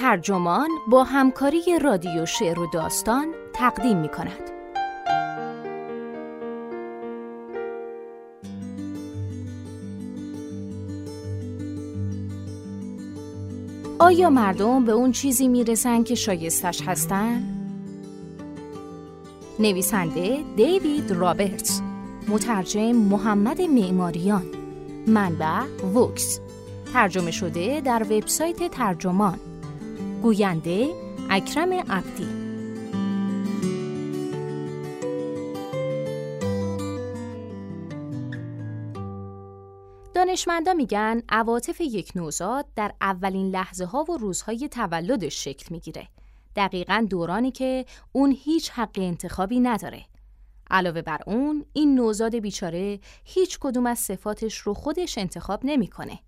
ترجمان با همکاری رادیو شعر و داستان تقدیم می کند. آیا مردم به اون چیزی می‌رسن که شایستش هستن؟ نویسنده دیوید رابرتس مترجم محمد معماریان منبع وکس ترجمه شده در وبسایت ترجمان گوینده اکرم عبدی دانشمندا میگن عواطف یک نوزاد در اولین لحظه ها و روزهای تولدش شکل می‌گیره. دقیقا دورانی که اون هیچ حق انتخابی نداره. علاوه بر اون، این نوزاد بیچاره هیچ کدوم از صفاتش رو خودش انتخاب نمی‌کنه.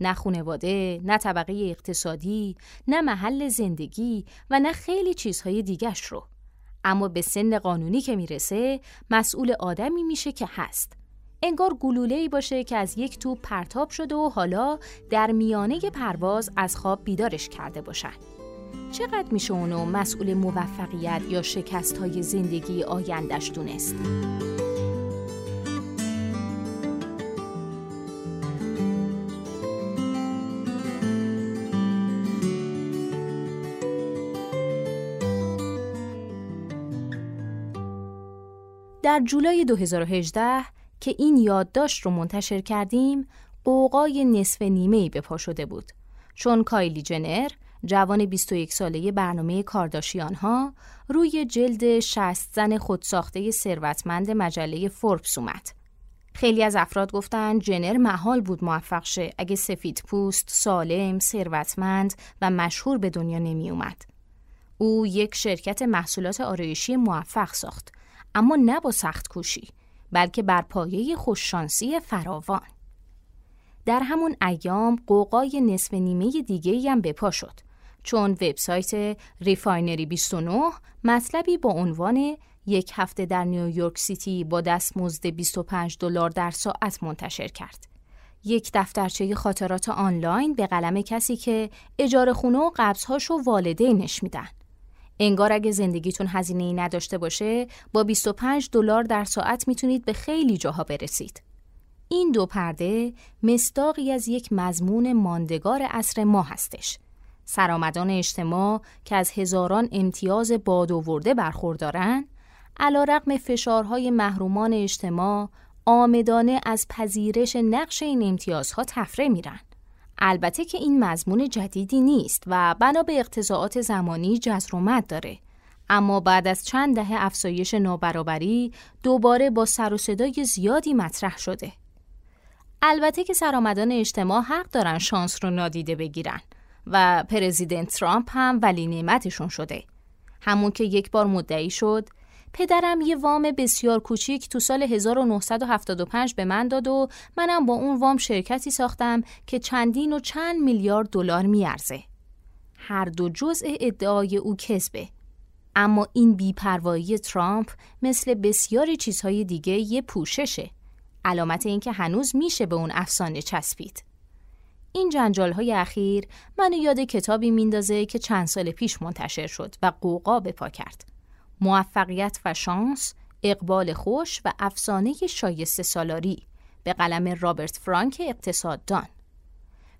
نه خونواده، نه طبقه اقتصادی، نه محل زندگی و نه خیلی چیزهای دیگش رو. اما به سن قانونی که می‌رسه مسئول آدمی میشه که هست. انگار گلوله‌ای باشه که از یک توپ پرتاب شده و حالا در میانه پرواز از خواب بیدارش کرده باشن. چقدر میشه اونو مسئول موفقیت یا شکست های زندگی آیندش دونست؟ در جولای 2018 که این یادداشت رو منتشر کردیم، قوقای نصف نیمه ای به پا شده بود. چون کایلی جنر، جوان 21 ساله برنامه کارداشیان ها، روی جلد 60 زن خودساخته ثروتمند مجله فوربس اومد. خیلی از افراد گفتن جنر محال بود موفق شه اگه سفید پوست، سالم، ثروتمند و مشهور به دنیا نمی اومد. او یک شرکت محصولات آرایشی موفق ساخت اما نه با سخت کوشی بلکه بر پایه خوششانسی فراوان. در همون ایام غوغای نصفه نیمه دیگه هم به پا شد چون وبسایت Refinery 29 مطلبی با عنوان یک هفته در نیویورک سیتی با دستمزد 25 دلار در ساعت منتشر کرد. یک دفترچه خاطرات آنلاین به قلم کسی که اجاره خونه و قبضهاشو والدینش میدن. انگار اگه زندگیتون هزینه ای نداشته باشه با 25 دلار در ساعت می‌تونید به خیلی جاها برسید. این دو پرده مستاقی از یک مضمون ماندگار عصر ما هستش. سرآمدان اجتماع که از هزاران امتیاز باد برخوردارن، علا رقم فشارهای محرومان اجتماع آمدانه از پذیرش نقش این امتیازها تفره میرن. البته که این مضمون جدیدی نیست و بنا به اقتضاعات زمانی جزر و داره. اما بعد از چند دهه افزایش نابرابری دوباره با سر و صدای زیادی مطرح شده. البته که سرآمدان اجتماع حق دارن شانس رو نادیده بگیرن و پرزیدنت ترامپ هم ولی نعمتشون شده. همون که یک بار مدعی شد پدرم یه وام بسیار کوچیک تو سال 1975 به من داد و منم با اون وام شرکتی ساختم که چندین و چند میلیارد دلار میارزه. هر دو جزء ادعای او کذبه. اما این بیپروایی ترامپ مثل بسیاری چیزهای دیگه یه پوششه. علامت اینکه هنوز میشه به اون افسانه چسبید. این جنجال های اخیر منو یاد کتابی میندازه که چند سال پیش منتشر شد و قوقا به پا کرد. موفقیت و شانس، اقبال خوش و افسانه شایسته سالاری به قلم رابرت فرانک اقتصاددان.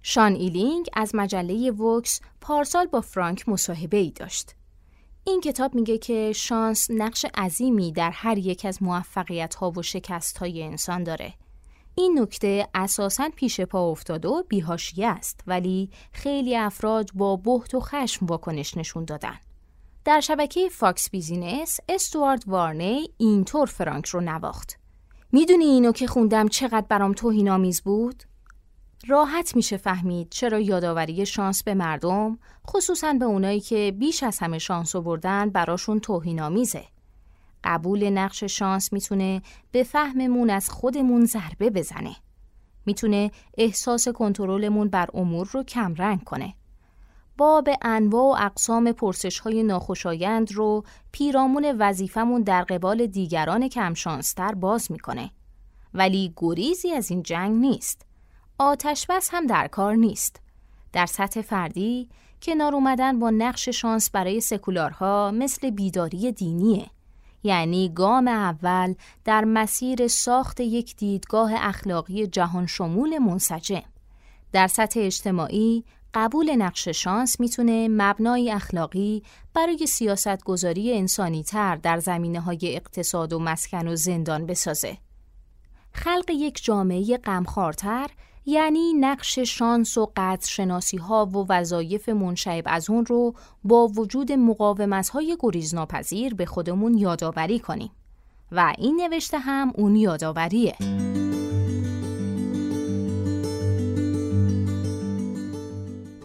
شان ایلینگ از مجله Vox پارسال با فرانک مصاحبه ای داشت. این کتاب میگه که شانس نقش عظیمی در هر یک از موفقیت ها و شکست های انسان داره. این نکته اساساً پیش پا افتاده و بی‌حاشیه است ولی خیلی افراد با بهت و خشم واکنش نشون دادن. در شبکه Fox Business استوارد وارنی اینطور فرانک رو نواخت. می‌دونی اینو که خوندم چقدر برام توهین آمیز بود؟ راحت میشه فهمید چرا یادآوری شانس به مردم خصوصا به اونایی که بیش از همه شانس بردن براشون توهین آمیزه. قبول نقش شانس می‌تونه به فهممون از خودمون ضربه بزنه. می‌تونه احساس کنترلمون بر امور رو کمرنگ کنه. باب انواع و اقسام پرسش های ناخوشایند رو پیرامون وظیفمون در قبال دیگران کمشانستر باز می‌کنه. ولی گریزی از این جنگ نیست. آتش بس هم در کار نیست. در سطح فردی کنار اومدن با نقش شانس برای سکولارها مثل بیداری دینیه یعنی گام اول در مسیر ساخت یک دیدگاه اخلاقی جهان شمول منسجم در سطح اجتماعی قبول نقش شانس می‌تونه مبنای اخلاقی برای سیاست گذاری انسانی تر در زمینه های اقتصاد و مسکن و زندان بسازه. خلق یک جامعه غمخوارتر یعنی نقش شانس و قدرشناسی ها و وظایف منشعب از اون رو با وجود مقاومت های گریزناپذیر به خودمون یادآوری کنیم و این نوشته هم اون یادآوریه.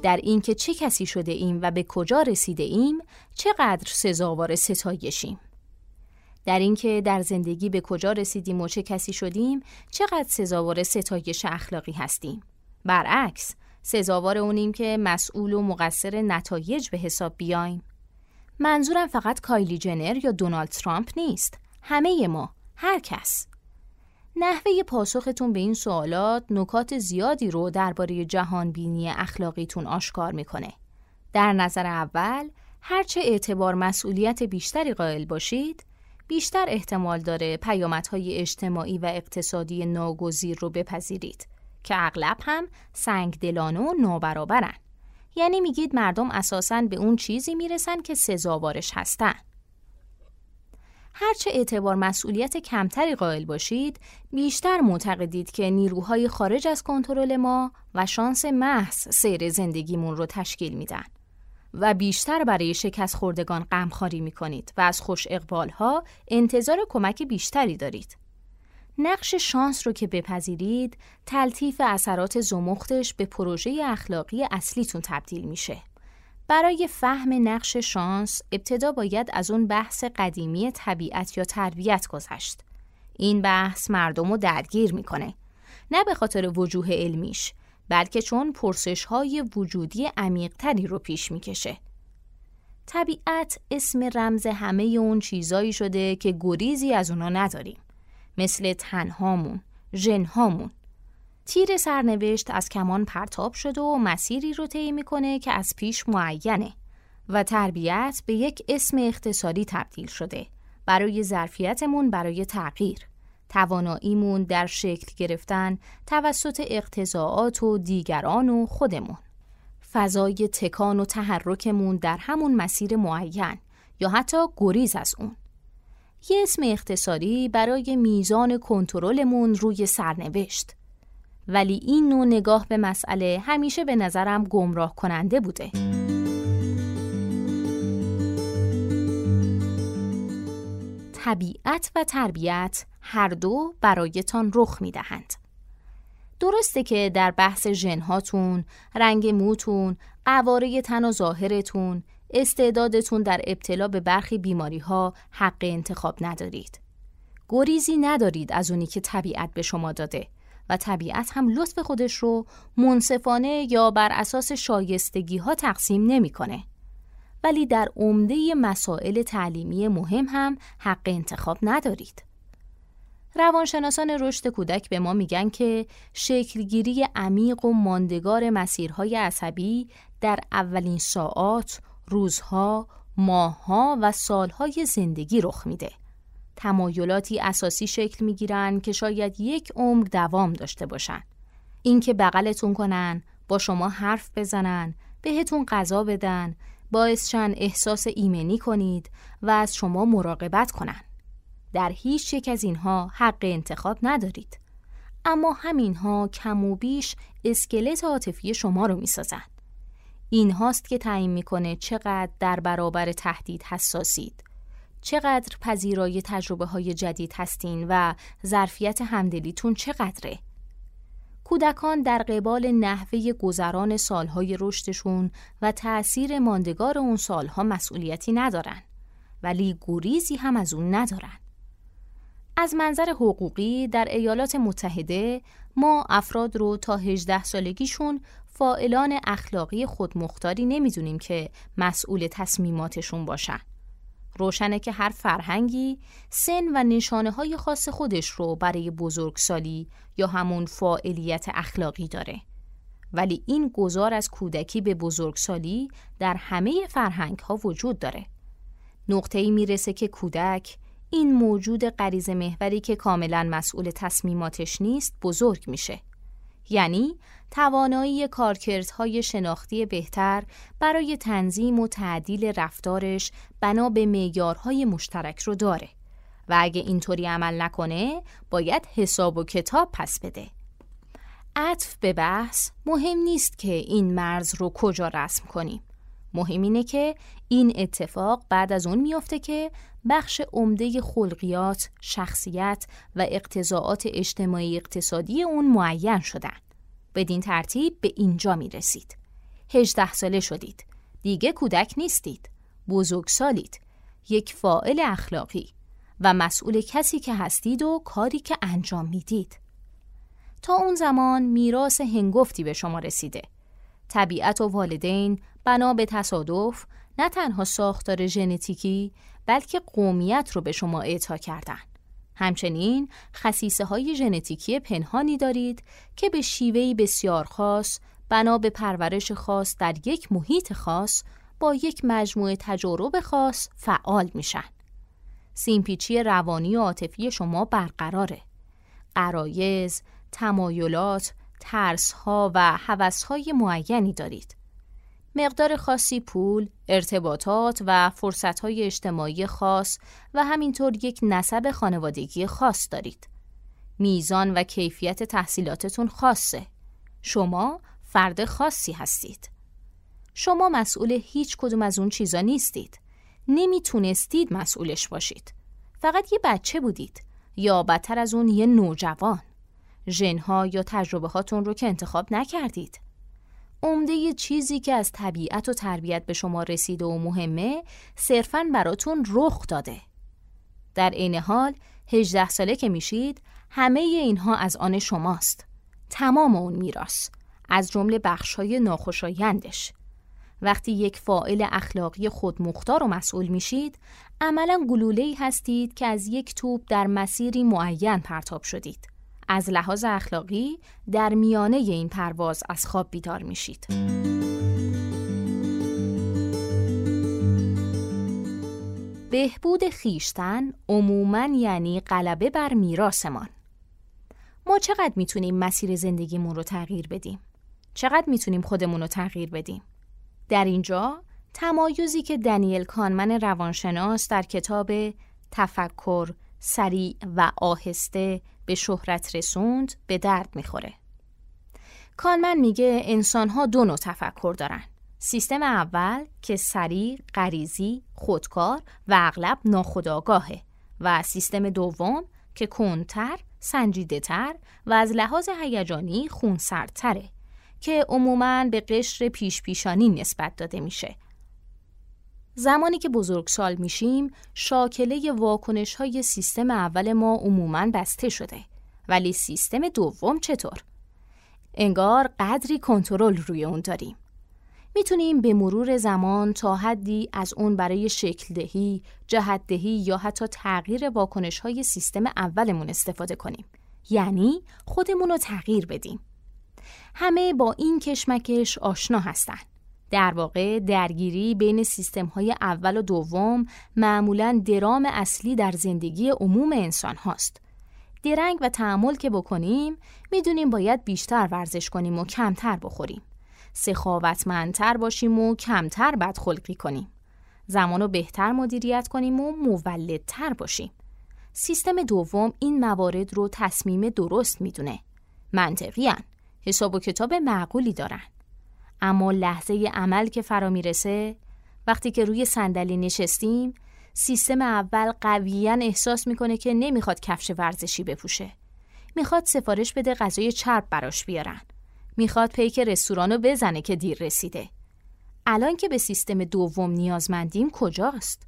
در اینکه چه کسی شده ایم و به کجا رسیده ایم چقدر سزاوار ستایشیم. در اینکه در زندگی به کجا رسیدیم و چه کسی شدیم چقدر سزاوار ستایش اخلاقی هستیم. برعکس سزاوار اونیم که مسئول و مقصر نتایج به حساب بیایم. منظورم فقط کایلی جنر یا دونالد ترامپ نیست. همه ما هر کس. نحوه پاسختون به این سوالات نکات زیادی رو درباره جهان بینی اخلاقیتون آشکار می‌کنه. در نظر اول، هرچه اعتبار مسئولیت بیشتری قائل باشید، بیشتر احتمال داره پیامدهای اجتماعی و اقتصادی ناگزیر رو بپذیرید که اغلب هم سنگ دلانه و نابرابرن. یعنی میگید مردم اساساً به اون چیزی می‌رسن که سزاوارش هستن. هرچه اعتبار مسئولیت کمتری قائل باشید، بیشتر معتقدید که نیروهای خارج از کنترل ما و شانس محض سیر زندگیمون رو تشکیل میدن. و بیشتر برای شکست خوردگان غمخواری می کنید و از خوش ها انتظار کمک بیشتری دارید. نقش شانس رو که بپذیرید، تلطیف اثرات زمختش به پروژه اخلاقی اصلیتون تبدیل میشه. برای فهم نقش شانس ابتدا باید از اون بحث قدیمی طبیعت یا تربیت گذشت. این بحث مردم رو درگیر می‌کنه. نه به خاطر وجوه علمیش بلکه چون پرسش های وجودی عمیقتری رو پیش می‌کشه. طبیعت اسم رمز همه اون چیزایی شده که گریزی از اونا نداریم. مثل تنهامون، ژنهامون، تیر سرنوشت از کمان پرتاب شده و مسیری رو طی می‌کنه که از پیش معینه و تربیت به یک اسم اختصاری تبدیل شده. برای ظرفیتمون برای تغییر. تواناییمون در شکل گرفتن توسط اقتضاعات و دیگران و خودمون. فضای تکان و تحرکمون در همون مسیر معین یا حتی گریز از اون. یه اسم اختصاری برای میزان کنترلمون روی سرنوشت. ولی این نوع نگاه به مسئله همیشه به نظرم گمراه کننده بوده. طبیعت و تربیت هر دو برایتان رخ می دهند. درسته که در بحث ژنهاتون، رنگ موتون، قواره تن و ظاهرتون، استعدادتون در ابتلا به برخی بیماری ها حق انتخاب ندارید. گریزی ندارید از اونی که طبیعت به شما داده و طبیعت هم لطف خودش رو منصفانه یا بر اساس شایستگی ها تقسیم نمی‌کنه. ولی در عمده مسائل تعلیمی مهم هم حق انتخاب ندارید. روانشناسان رشد کودک به ما میگن که شکلگیری عمیق و ماندگار مسیرهای عصبی در اولین ساعات، روزها، ماهها و سالهای زندگی رخ میده. تمایلاتی اساسی شکل می‌گیرن که شاید یک عمر دوام داشته باشن. اینکه بغلتون کنن، با شما حرف بزنن، بهتون غذا بدن، باعث چند احساس ایمنی کنید و از شما مراقبت کنن. در هیچ یک از اینها حق انتخاب ندارید. اما همینها کم و بیش اسکلت عاطفی شما رو می‌سازن. این هاست که تعیین می‌کنه چقدر در برابر تهدید حساسید چقدر پذیرای تجربه های جدید هستین و ظرفیت همدلیتون چقدره؟ کودکان در قبال نحوه گذران سالهای رشدشون و تأثیر ماندگار اون سالها مسئولیتی ندارن ولی گریزی هم از اون ندارن. از منظر حقوقی در ایالات متحده ما افراد رو تا 18 سالگیشون فائلان اخلاقی خودمختاری نمی‌دونیم که مسئول تصمیماتشون باشن. روشنه که هر فرهنگی سن و نشانه های خاص خودش رو برای بزرگسالی یا همون فاعلیت اخلاقی داره ولی این گذار از کودکی به بزرگسالی در همه فرهنگ ها وجود داره. نقطه ای می‌رسه که کودک این موجود غریز محوری که کاملا مسئول تصمیماتش نیست بزرگ میشه. یعنی توانایی کارکردهای شناختی بهتر برای تنظیم و تعدیل رفتارش بنا به معیارهای مشترک رو داره و اگه اینطوری عمل نکنه باید حساب و کتاب پس بده. عطف به بحث مهم نیست که این مرز رو کجا رسم کنیم. مهم اینه که این اتفاق بعد از اون میافته که بخش عمده خلقیات، شخصیت و اقتضاعات اجتماعی اقتصادی اون معین شدن. بدین ترتیب به اینجا می رسید. هجده ساله شدید. دیگه کودک نیستید. بزرگ سالید. یک فائل اخلاقی و مسئول کسی که هستید و کاری که انجام می‌دید. تا اون زمان میراث هنگفتی به شما رسیده. طبیعت و والدین بنا به تصادف نه تنها ساختار ژنتیکی بلکه قومیت رو به شما اعطا کردن. همچنین خصیصه های ژنتیکی پنهانی دارید که به شیوهی بسیار خاص بنا به پرورش خاص در یک محیط خاص با یک مجموعه تجارب خاص فعال میشن. سیمپیچی روانی و عاطفی شما برقراره. قرایز، تمایلات، ترسها و حوثهای معینی دارید. مقدار خاصی پول، ارتباطات و فرصتهای اجتماعی خاص و همینطور یک نسب خانوادگی خاص دارید. میزان و کیفیت تحصیلاتتون خاصه. شما فرد خاصی هستید. شما مسئول هیچ کدوم از اون چیزا نیستید. نمی‌تونستید مسئولش باشید. فقط یه بچه بودید یا بدتر از اون یه نوجوان. ژنها یا تجربه هاتون رو که انتخاب نکردید. عمده چیزی که از طبیعت و تربیت به شما رسیده و مهمه صرفاً براتون رخ داده. در عین حال 18 ساله که میشید همه اینها از آن شماست. تمام اون میراث از جمله بخشای ناخوشایندش. وقتی یک فائل اخلاقی خودمختار و مسئول میشید، عملا گلوله‌ای هستید که از یک توپ در مسیری معین پرتاب شدید. از لحاظ اخلاقی در میانه این پرواز از خواب بیدار میشید. بهبود خیشتن عموماً یعنی غلبه بر میراثمان. ما چقدر می‌تونیم مسیر زندگیمون رو تغییر بدیم؟ چقدر می‌تونیم خودمون رو تغییر بدیم؟ در اینجا تمایزی که دنیل کانمن روانشناس در کتاب تفکر سریع و آهسته به شهرت رسوند به درد می‌خوره. کانمن میگه انسان ها دو نوع تفکر دارن. سیستم اول که سریع، غریزی، خودکار و اغلب ناخودآگاهه و سیستم دوم که کنتر، سنجیده تر و از لحاظ هیجانی خونسردتره که عموماً به قشر پیش پیشانی نسبت داده میشه زمانی که بزرگسال میشیم شاکله واکنش های سیستم اول ما عموماً بسته شده ولی سیستم دوم چطور؟ انگار قدری کنترل روی اون داریم می‌تونیم به مرور زمان تا حدی از اون برای شکل دهی، جهت دهی یا حتی تغییر واکنش های سیستم اولمون استفاده کنیم. یعنی خودمون رو تغییر بدیم. همه با این کشمکش آشنا هستند. در واقع درگیری بین سیستم های اول و دوم معمولا درام اصلی در زندگی عموم انسان هاست. درنگ و تحمل که بکنیم می‌دونیم باید بیشتر ورزش کنیم و کمتر بخوریم. سخاوتمندتر باشیم و کمتر بدخلقی کنیم. زمان رو بهتر مدیریت کنیم و مولدتر باشیم. سیستم دوم این موارد رو تصمیم درست می‌دونه. منطقی حساب و کتاب معقولی دارن. اما لحظه عمل که فرا می‌رسه وقتی که روی صندلی نشستیم سیستم اول قویا احساس می‌کنه که نمی‌خواد کفش ورزشی بپوشه. می‌خواد سفارش بده غذای چرب براش بیارن. می‌خواد پیک رستورانو بزنه که دیر رسیده. الان که به سیستم دوم نیازمندیم کجاست؟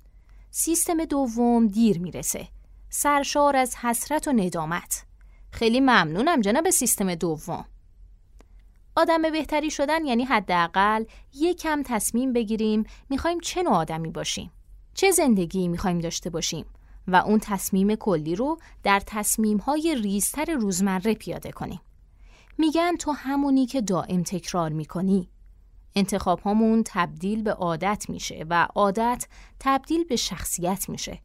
سیستم دوم دیر می‌رسه. سرشار از حسرت و ندامت. خیلی ممنونم جناب سیستم دوم. آدم بهتری شدن یعنی حداقل کم تصمیم بگیریم می‌خوایم چه نوع آدمی باشیم چه زندگی می‌خوایم داشته باشیم و اون تصمیم کلی رو در تصمیم های ریزتر روزمره پیاده کنیم میگن تو همونی که دائم تکرار می‌کنی. انتخاب هامون تبدیل به عادت میشه و عادت تبدیل به شخصیت میشه.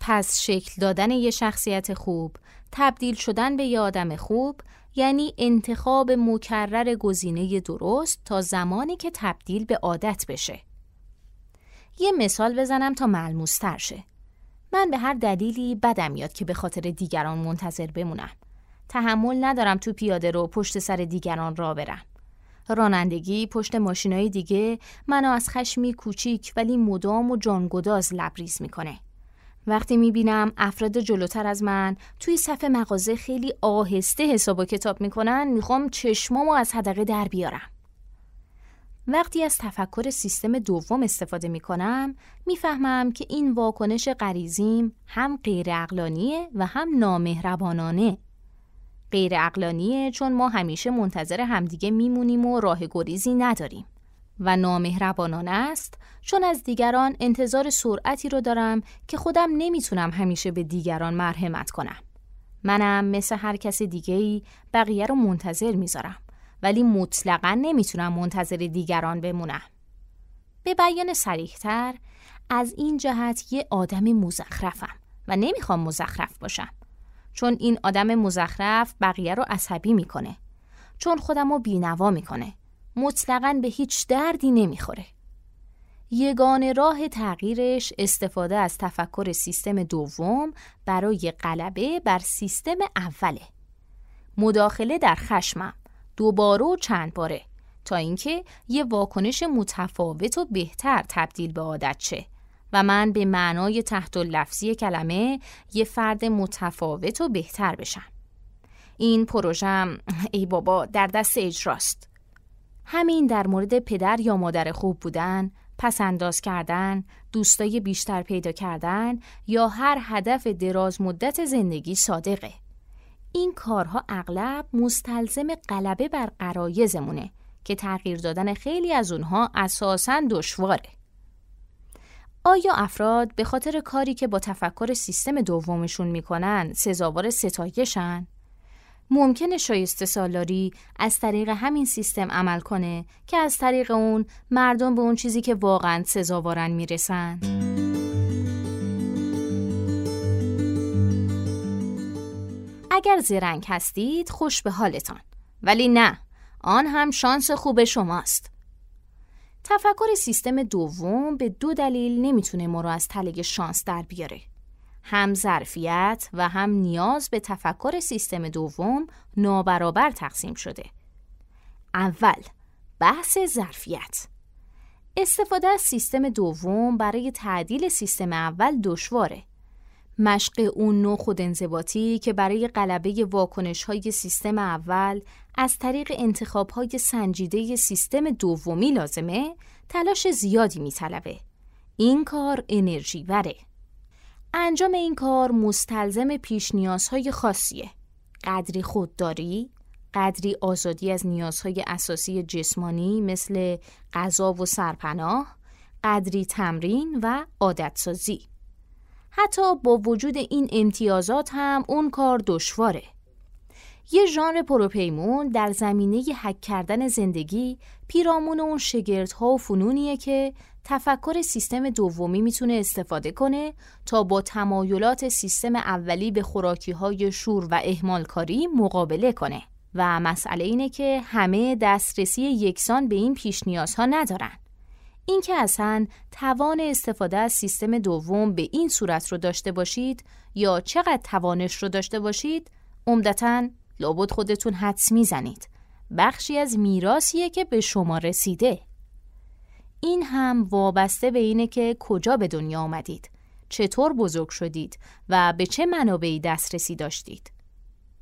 پس شکل دادن یه شخصیت خوب، تبدیل شدن به یه آدم خوب یعنی انتخاب مکرر گزینه درست تا زمانی که تبدیل به عادت بشه. یه مثال بزنم تا ملموستر شه. من به هر دلیلی بدم میاد که به خاطر دیگران منتظر بمونم. تحمل ندارم تو پیاده رو پشت سر دیگران را برم. رانندگی پشت ماشینای دیگه منو از خشمی کوچیک ولی مدام و جانگداز لبریز می‌کنه. وقتی می‌بینم افراد جلوتر از من توی صف مغازه خیلی آهسته حساب و کتاب می‌کنن می‌خوام چشمامو از حدقه در بیارم. وقتی از تفکر سیستم دوم استفاده می‌کنم می‌فهمم که این واکنش غریزیم هم غیر اقلانیه و هم نامهربانانه. غیر اقلانیه چون ما همیشه منتظر همدیگه میمونیم و راه گریزی نداریم. و نامهربانانه است چون از دیگران انتظار سرعتی رو دارم که خودم نمی‌تونم همیشه به دیگران مرحمت کنم. منم مثل هر کس دیگه ای بقیه رو منتظر می‌ذارم ولی مطلقا نمی‌تونم منتظر دیگران بمونم. به بیان سریحتر از این جهت یه آدم مزخرفم و نمی‌خوام مزخرف باشم. چون این آدم مزخرف بقیه رو عصبی می‌کنه. چون خودم رو بینوا می‌کنه. مطلقا به هیچ دردی نمی‌خوره. یگان راه تغییرش استفاده از تفکر سیستم دوم برای غلبه بر سیستم اوله. مداخله در خشمم دوباره و چند باره تا اینکه یه واکنش متفاوت و بهتر تبدیل به عادت شه و من به معنای تحت لفظی کلمه یه فرد متفاوت و بهتر بشم. این پروژم ای بابا در دست اجراست. همین در مورد پدر یا مادر خوب بودن، پس انداز کردن، دوستای بیشتر پیدا کردن یا هر هدف دراز مدت زندگی صادقه. این کارها اغلب مستلزم غلبه بر قرایزمونه که تغییر دادن خیلی از اونها اساساً دشواره. آیا افراد به خاطر کاری که با تفکر سیستم دومشون می‌کنن سزاوار ستایشن؟ ممکنه شایسته سالاری از طریق همین سیستم عمل کنه که از طریق اون مردم به اون چیزی که واقعا سزاوارن می‌رسن؟ اگر زرنگ هستید خوش به حالتان. ولی نه آن هم شانس خوب شماست. تفکر سیستم دوم به دو دلیل نمی‌تونه ما رو از تله شانس در بیاره. هم ظرفیت و هم نیاز به تفکر سیستم دوم نابرابر تقسیم شده. اول بحث ظرفیت استفاده از سیستم دوم برای تعدیل سیستم اول دشواره. مشق اون نوع خودانضباطی که برای غلبه واکنش های سیستم اول از طریق انتخاب های سنجیده سیستم دومی لازمه تلاش زیادی میطلبه. این کار انرژی وره. انجام این کار مستلزم پیش نیازهای خاصیه. قدری خودداری، قدری آزادی از نیازهای اساسی جسمانی مثل غذا و سرپناه، قدری تمرین و عادتسازی. حتی با وجود این امتیازات هم اون کار دشواره. یه ژانر پروپیمون در زمینه حک کردن زندگی پیرامون اون شگردها و فنونیه که تفکر سیستم دومی می‌تونه استفاده کنه تا با تمایلات سیستم اولی به خوراکی های شور و اهمالکاری مقابله کنه و مسئله اینه که همه دسترسی یکسان به این پیش نیازها ندارن. اینکه اصلا توان استفاده از سیستم دوم به این صورت رو داشته باشید یا چقدر توانش رو داشته باشید عمدتا لابد خودتون حدس می‌زنید. بخشی از میراثیه که به شما رسیده. این هم وابسته به اینه که کجا به دنیا آمدید. چطور بزرگ شدید و به چه منابعی دسترسی داشتید.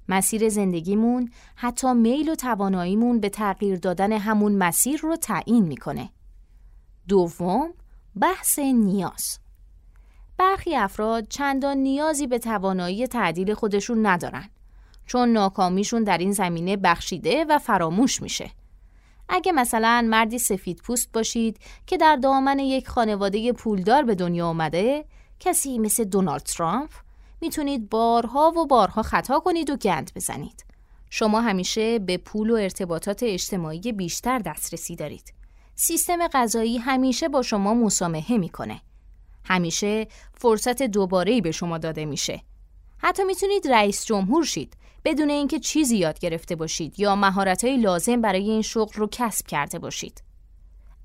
مسیر زندگیمون حتی میل و تواناییمون به تغییر دادن همون مسیر رو تعیین می‌کنه. دوم بحث نیاز. برخی افراد چندان نیازی به توانایی تعدیل خودشون ندارن. چون ناکامیشون در این زمینه بخشیده و فراموش میشه. اگه مثلا مردی سفید پوست باشید که در دامن یک خانواده پولدار به دنیا آمده کسی مثل دونالد ترامپ می‌تونید بارها و بارها خطا کنید و گند بزنید. شما همیشه به پول و ارتباطات اجتماعی بیشتر دسترسی دارید. سیستم غذایی همیشه با شما مسامحه می‌کنه. همیشه فرصت دوباره به شما داده میشه. حتی می‌تونید رئیس جمهور شید بدون اینکه چیزی یاد گرفته باشید یا مهارت‌های لازم برای این شغل رو کسب کرده باشید.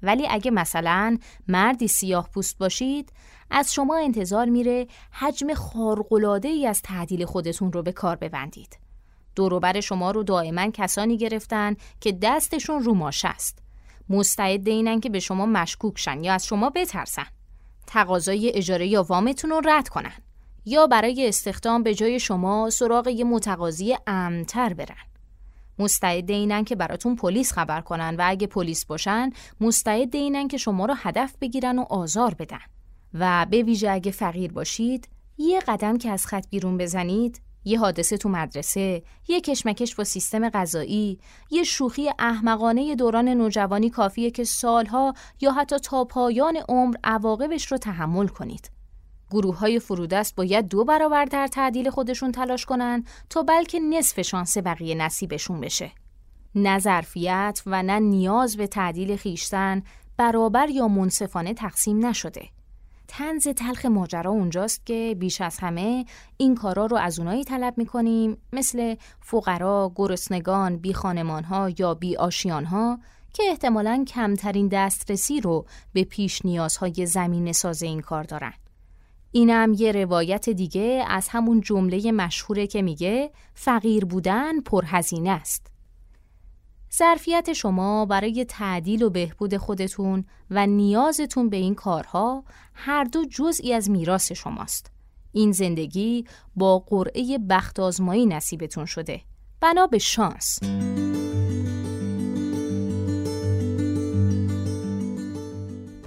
ولی اگه مثلا مردی سیاه پوست باشید از شما انتظار میره حجم خارقلاده ای از تعدیل خودتون رو به کار ببندید. دوروبر شما رو دائما کسانی گرفتن که دستشون رو ماش است. مستعد اینن که به شما مشکوک شن یا از شما بترسن. تقاضای اجاره یا وامتون رو رد کنن. یا برای استخدام به جای شما سراغ یه متقاضی امتر برن. مستعد اینن که براتون پلیس خبر کنن و اگه پلیس باشن مستعد اینن که شما رو هدف بگیرن و آزار بدن. و به ویژه اگه فقیر باشید یه قدم که از خط بیرون بزنید یه حادثه تو مدرسه، یه کشمکش با سیستم غذایی، یه شوخی احمقانه دوران نوجوانی کافیه که سالها یا حتی تا پایان عمر عواقبش رو تحمل کنید. گروه های فرودست باید دو برابر در تعدیل خودشون تلاش کنن تا بلکه نصف شانس بقیه نصیبشون بشه. نه ظرفیت و نه نیاز به تعدیل خیشتن برابر یا منصفانه تقسیم نشده. تنز تلخ ماجرا اونجاست که بیش از همه این کارا رو از اونایی طلب می‌کنیم مثل فقرا، گرسنگان، بی ها یا بی ها که احتمالا کمترین دسترسی رو به پیش نیازهای زمین ساز این کار دارن. اینم یه روایت دیگه از همون جمله مشهوره که میگه فقیر بودن پرهزینه است. ظرفیت شما برای تعدیل و بهبود خودتون و نیازتون به این کارها هر دو جزئی از میراث شماست. این زندگی با قرعه بخت آزمایی نصیبتون شده. بنا به شانس.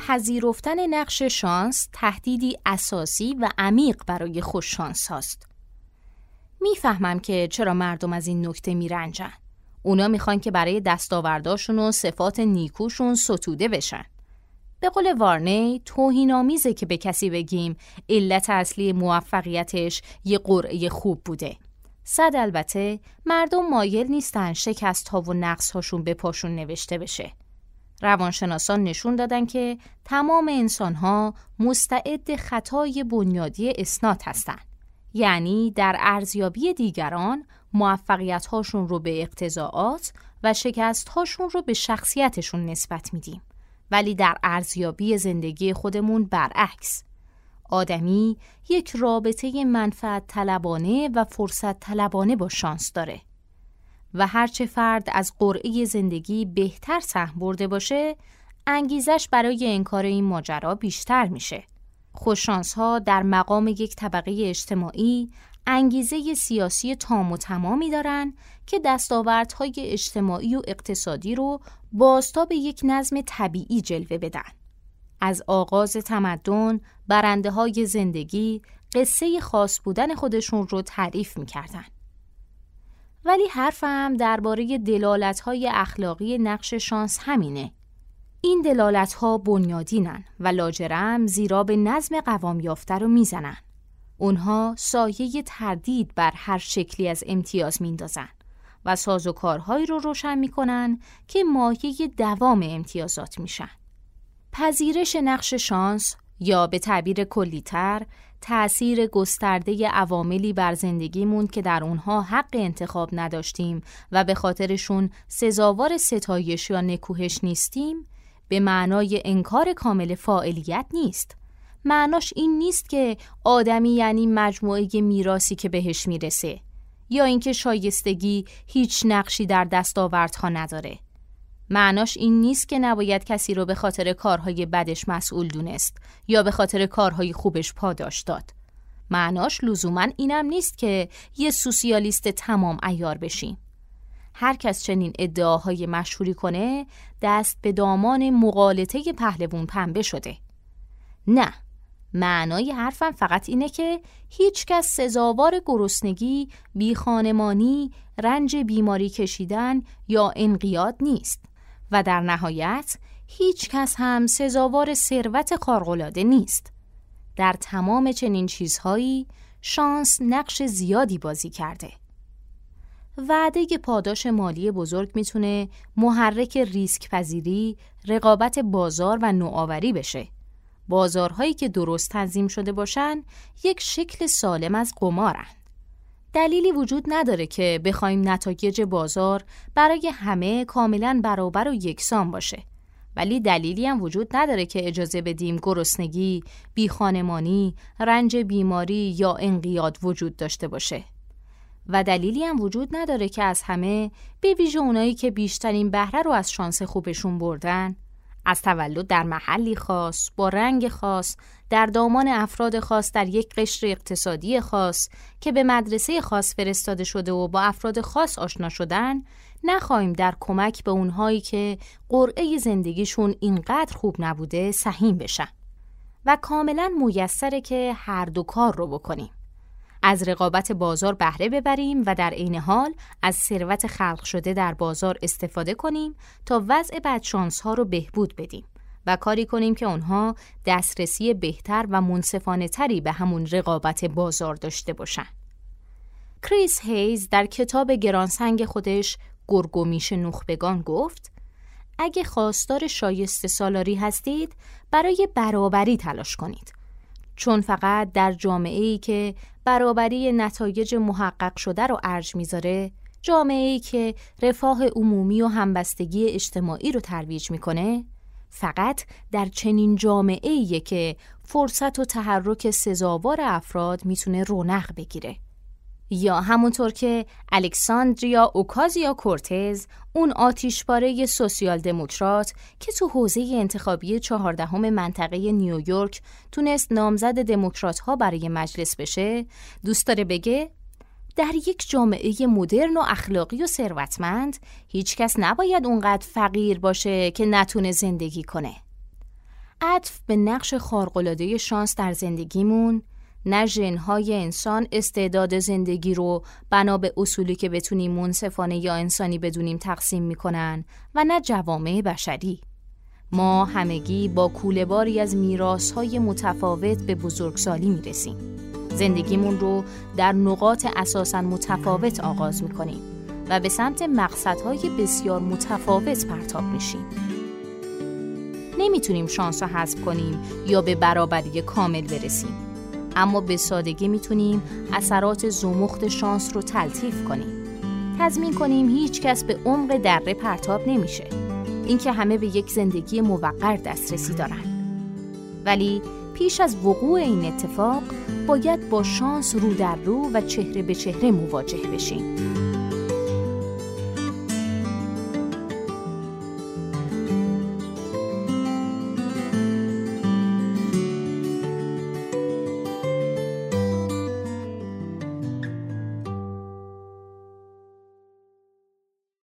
پذیرفتن نقش شانس تهدیدی اساسی و عمیق برای خوششانس هاست. می‌فهمم که چرا مردم از این نکته میرنجن. اونا می‌خوان که برای دستاورداشون و صفات نیکوشون ستوده بشن. به قول وارنی توهینآمیزه که به کسی بگیم علت اصلی موفقیتش یه قرعه خوب بوده. صد البته مردم مایل نیستن شکست ها و نقص هاشون به پاشون نوشته بشه. روانشناسان نشون دادن که تمام انسان ها مستعد خطای بنیادی اسناد هستند. یعنی در ارزیابی دیگران موفقیت هاشون رو به اقتضاعات و شکست هاشون رو به شخصیتشون نسبت میدیم. ولی در ارزیابی زندگی خودمون برعکس. آدمی یک رابطه منفعت طلبانه و فرصت طلبانه با شانس داره. و هرچه فرد از قرعه زندگی بهتر سهم برده باشه، انگیزش برای انکار این ماجرا بیشتر میشه. خوششانس ها در مقام یک طبقه اجتماعی انگیزه سیاسی تام و تمامی دارند که دستاوردهای اجتماعی و اقتصادی رو به یک نظم طبیعی جلوه بدن. از آغاز تمدن برنده های زندگی قصه خاص بودن خودشون رو تعریف می‌کردن. ولی حرفم درباره دلالت های اخلاقی نقش شانس همینه این دلالت ها بنیادینن و لاجرم زیرا به نظم قوام یافته رو می‌زنن. اونها سایه تردید بر هر شکلی از امتیاز میندازن و سازوکارهایی رو روشن می‌کنن که مایه دوام امتیازات میشن. پذیرش نقش شانس یا به تعبیر کلیتر تأثیر گسترده عواملی بر زندگیمون که در اونها حق انتخاب نداشتیم و به خاطرشون سزاوار ستایش یا نکوهش نیستیم به معنای انکار کامل فاعلیت نیست. معناش این نیست که آدمی یعنی مجموعه میراسی که بهش می‌رسه یا اینکه شایستگی هیچ نقشی در دستاوردها نداره. معناش این نیست که نباید کسی رو به خاطر کارهای بدش مسئول دونست یا به خاطر کارهای خوبش پاداش داد. معناش لزوما اینم نیست که یه سوسیالیست تمام ایار بشیم. هر کس چنین ادعاهای مشهوری کنه دست به دامان مقالطه پهلوون پنبه شده نه معنای حرفم فقط اینه که هیچ کس سزاوار گرسنگی، بیخانمانی، رنج بیماری کشیدن یا انقیاد نیست و در نهایت هیچ کس هم سزاوار ثروت خارق‌العاده نیست. در تمام چنین چیزهایی شانس نقش زیادی بازی کرده. وعده پاداش مالی بزرگ می‌تونه محرک ریسک پذیری، رقابت بازار و نوآوری بشه. بازارهایی که درست تنظیم شده باشن یک شکل سالم از قمارن. دلیلی وجود نداره که بخوایم نتایج بازار برای همه کاملا برابر و یکسان باشه. ولی دلیلی هم وجود نداره که اجازه بدیم گرسنگی، بیخانمانی، رنج بیماری یا انقیاد وجود داشته باشه. و دلیلی هم وجود نداره که از همه به ویژه اونایی که بیشترین بهره رو از شانس خوبشون بردن از تولد در محلی خاص با رنگ خاص در دامان افراد خاص در یک قشر اقتصادی خاص که به مدرسه خاص فرستاده شده و با افراد خاص آشنا شدن نخواهیم در کمک به اونهایی که قرعه زندگیشون اینقدر خوب نبوده سهیم بشن. و کاملا میسره که هر دو کار رو بکنیم. از رقابت بازار بهره ببریم و در عین حال از ثروت خلق شده در بازار استفاده کنیم تا وضع بدشانس ها رو بهبود بدیم. و کاری کنیم که آنها دسترسی بهتر و منصفانه تری به همون رقابت بازار داشته باشند. کریس هیز در کتاب گرانسنگ خودش گرگومیش نخبگان گفت اگه خواستار شایسته سالاری هستید برای برابری تلاش کنید چون فقط در جامعه ای که برابری نتایج محقق شده رو ارج می‌ذاره جامعه ای که رفاه عمومی و همبستگی اجتماعی رو ترویج می‌کنه فقط در چنین جامعه که فرصت و تحرک سزاوار افراد می‌تونه رونق بگیره. یا همونطور که الکساندریا اوکازیا کورتز اون آتیشپاره سوسیال دموکرات که تو حوزه انتخابی چهاردهم منطقه نیویورک تونست نامزد دموکرات ها برای مجلس بشه دوست داره بگه در یک جامعه مدرن و اخلاقی و ثروتمند هیچکس نباید اونقدر فقیر باشه که نتونه زندگی کنه. عطف به نقش خارق‌العاده شانس در زندگیمون نه ژنهای انسان استعداد زندگی رو بنا به اصولی که بتونیم منصفانه یا انسانی بدونیم تقسیم می‌کنن و نه جوامع بشری ما همگی با کولهباری از های متفاوت به بزرگسالی می‌رسیم زندگیمون رو در نقاط اساسا متفاوت آغاز می‌کنیم و به سمت مقصدهای بسیار متفاوت پرتاب میشیم. نمی‌تونیم شانس رو حذف کنیم یا به برابری کامل برسیم اما به سادگی می‌تونیم اثرات زمخت شانس رو تلطیف کنیم. تضمین کنیم هیچ کس به عمق دره پرتاب نمیشه. اینکه همه به یک زندگی موقر دسترسی دارن. ولی پیش از وقوع این اتفاق باید با شانس رو در رو و چهره به چهره مواجه بشیم.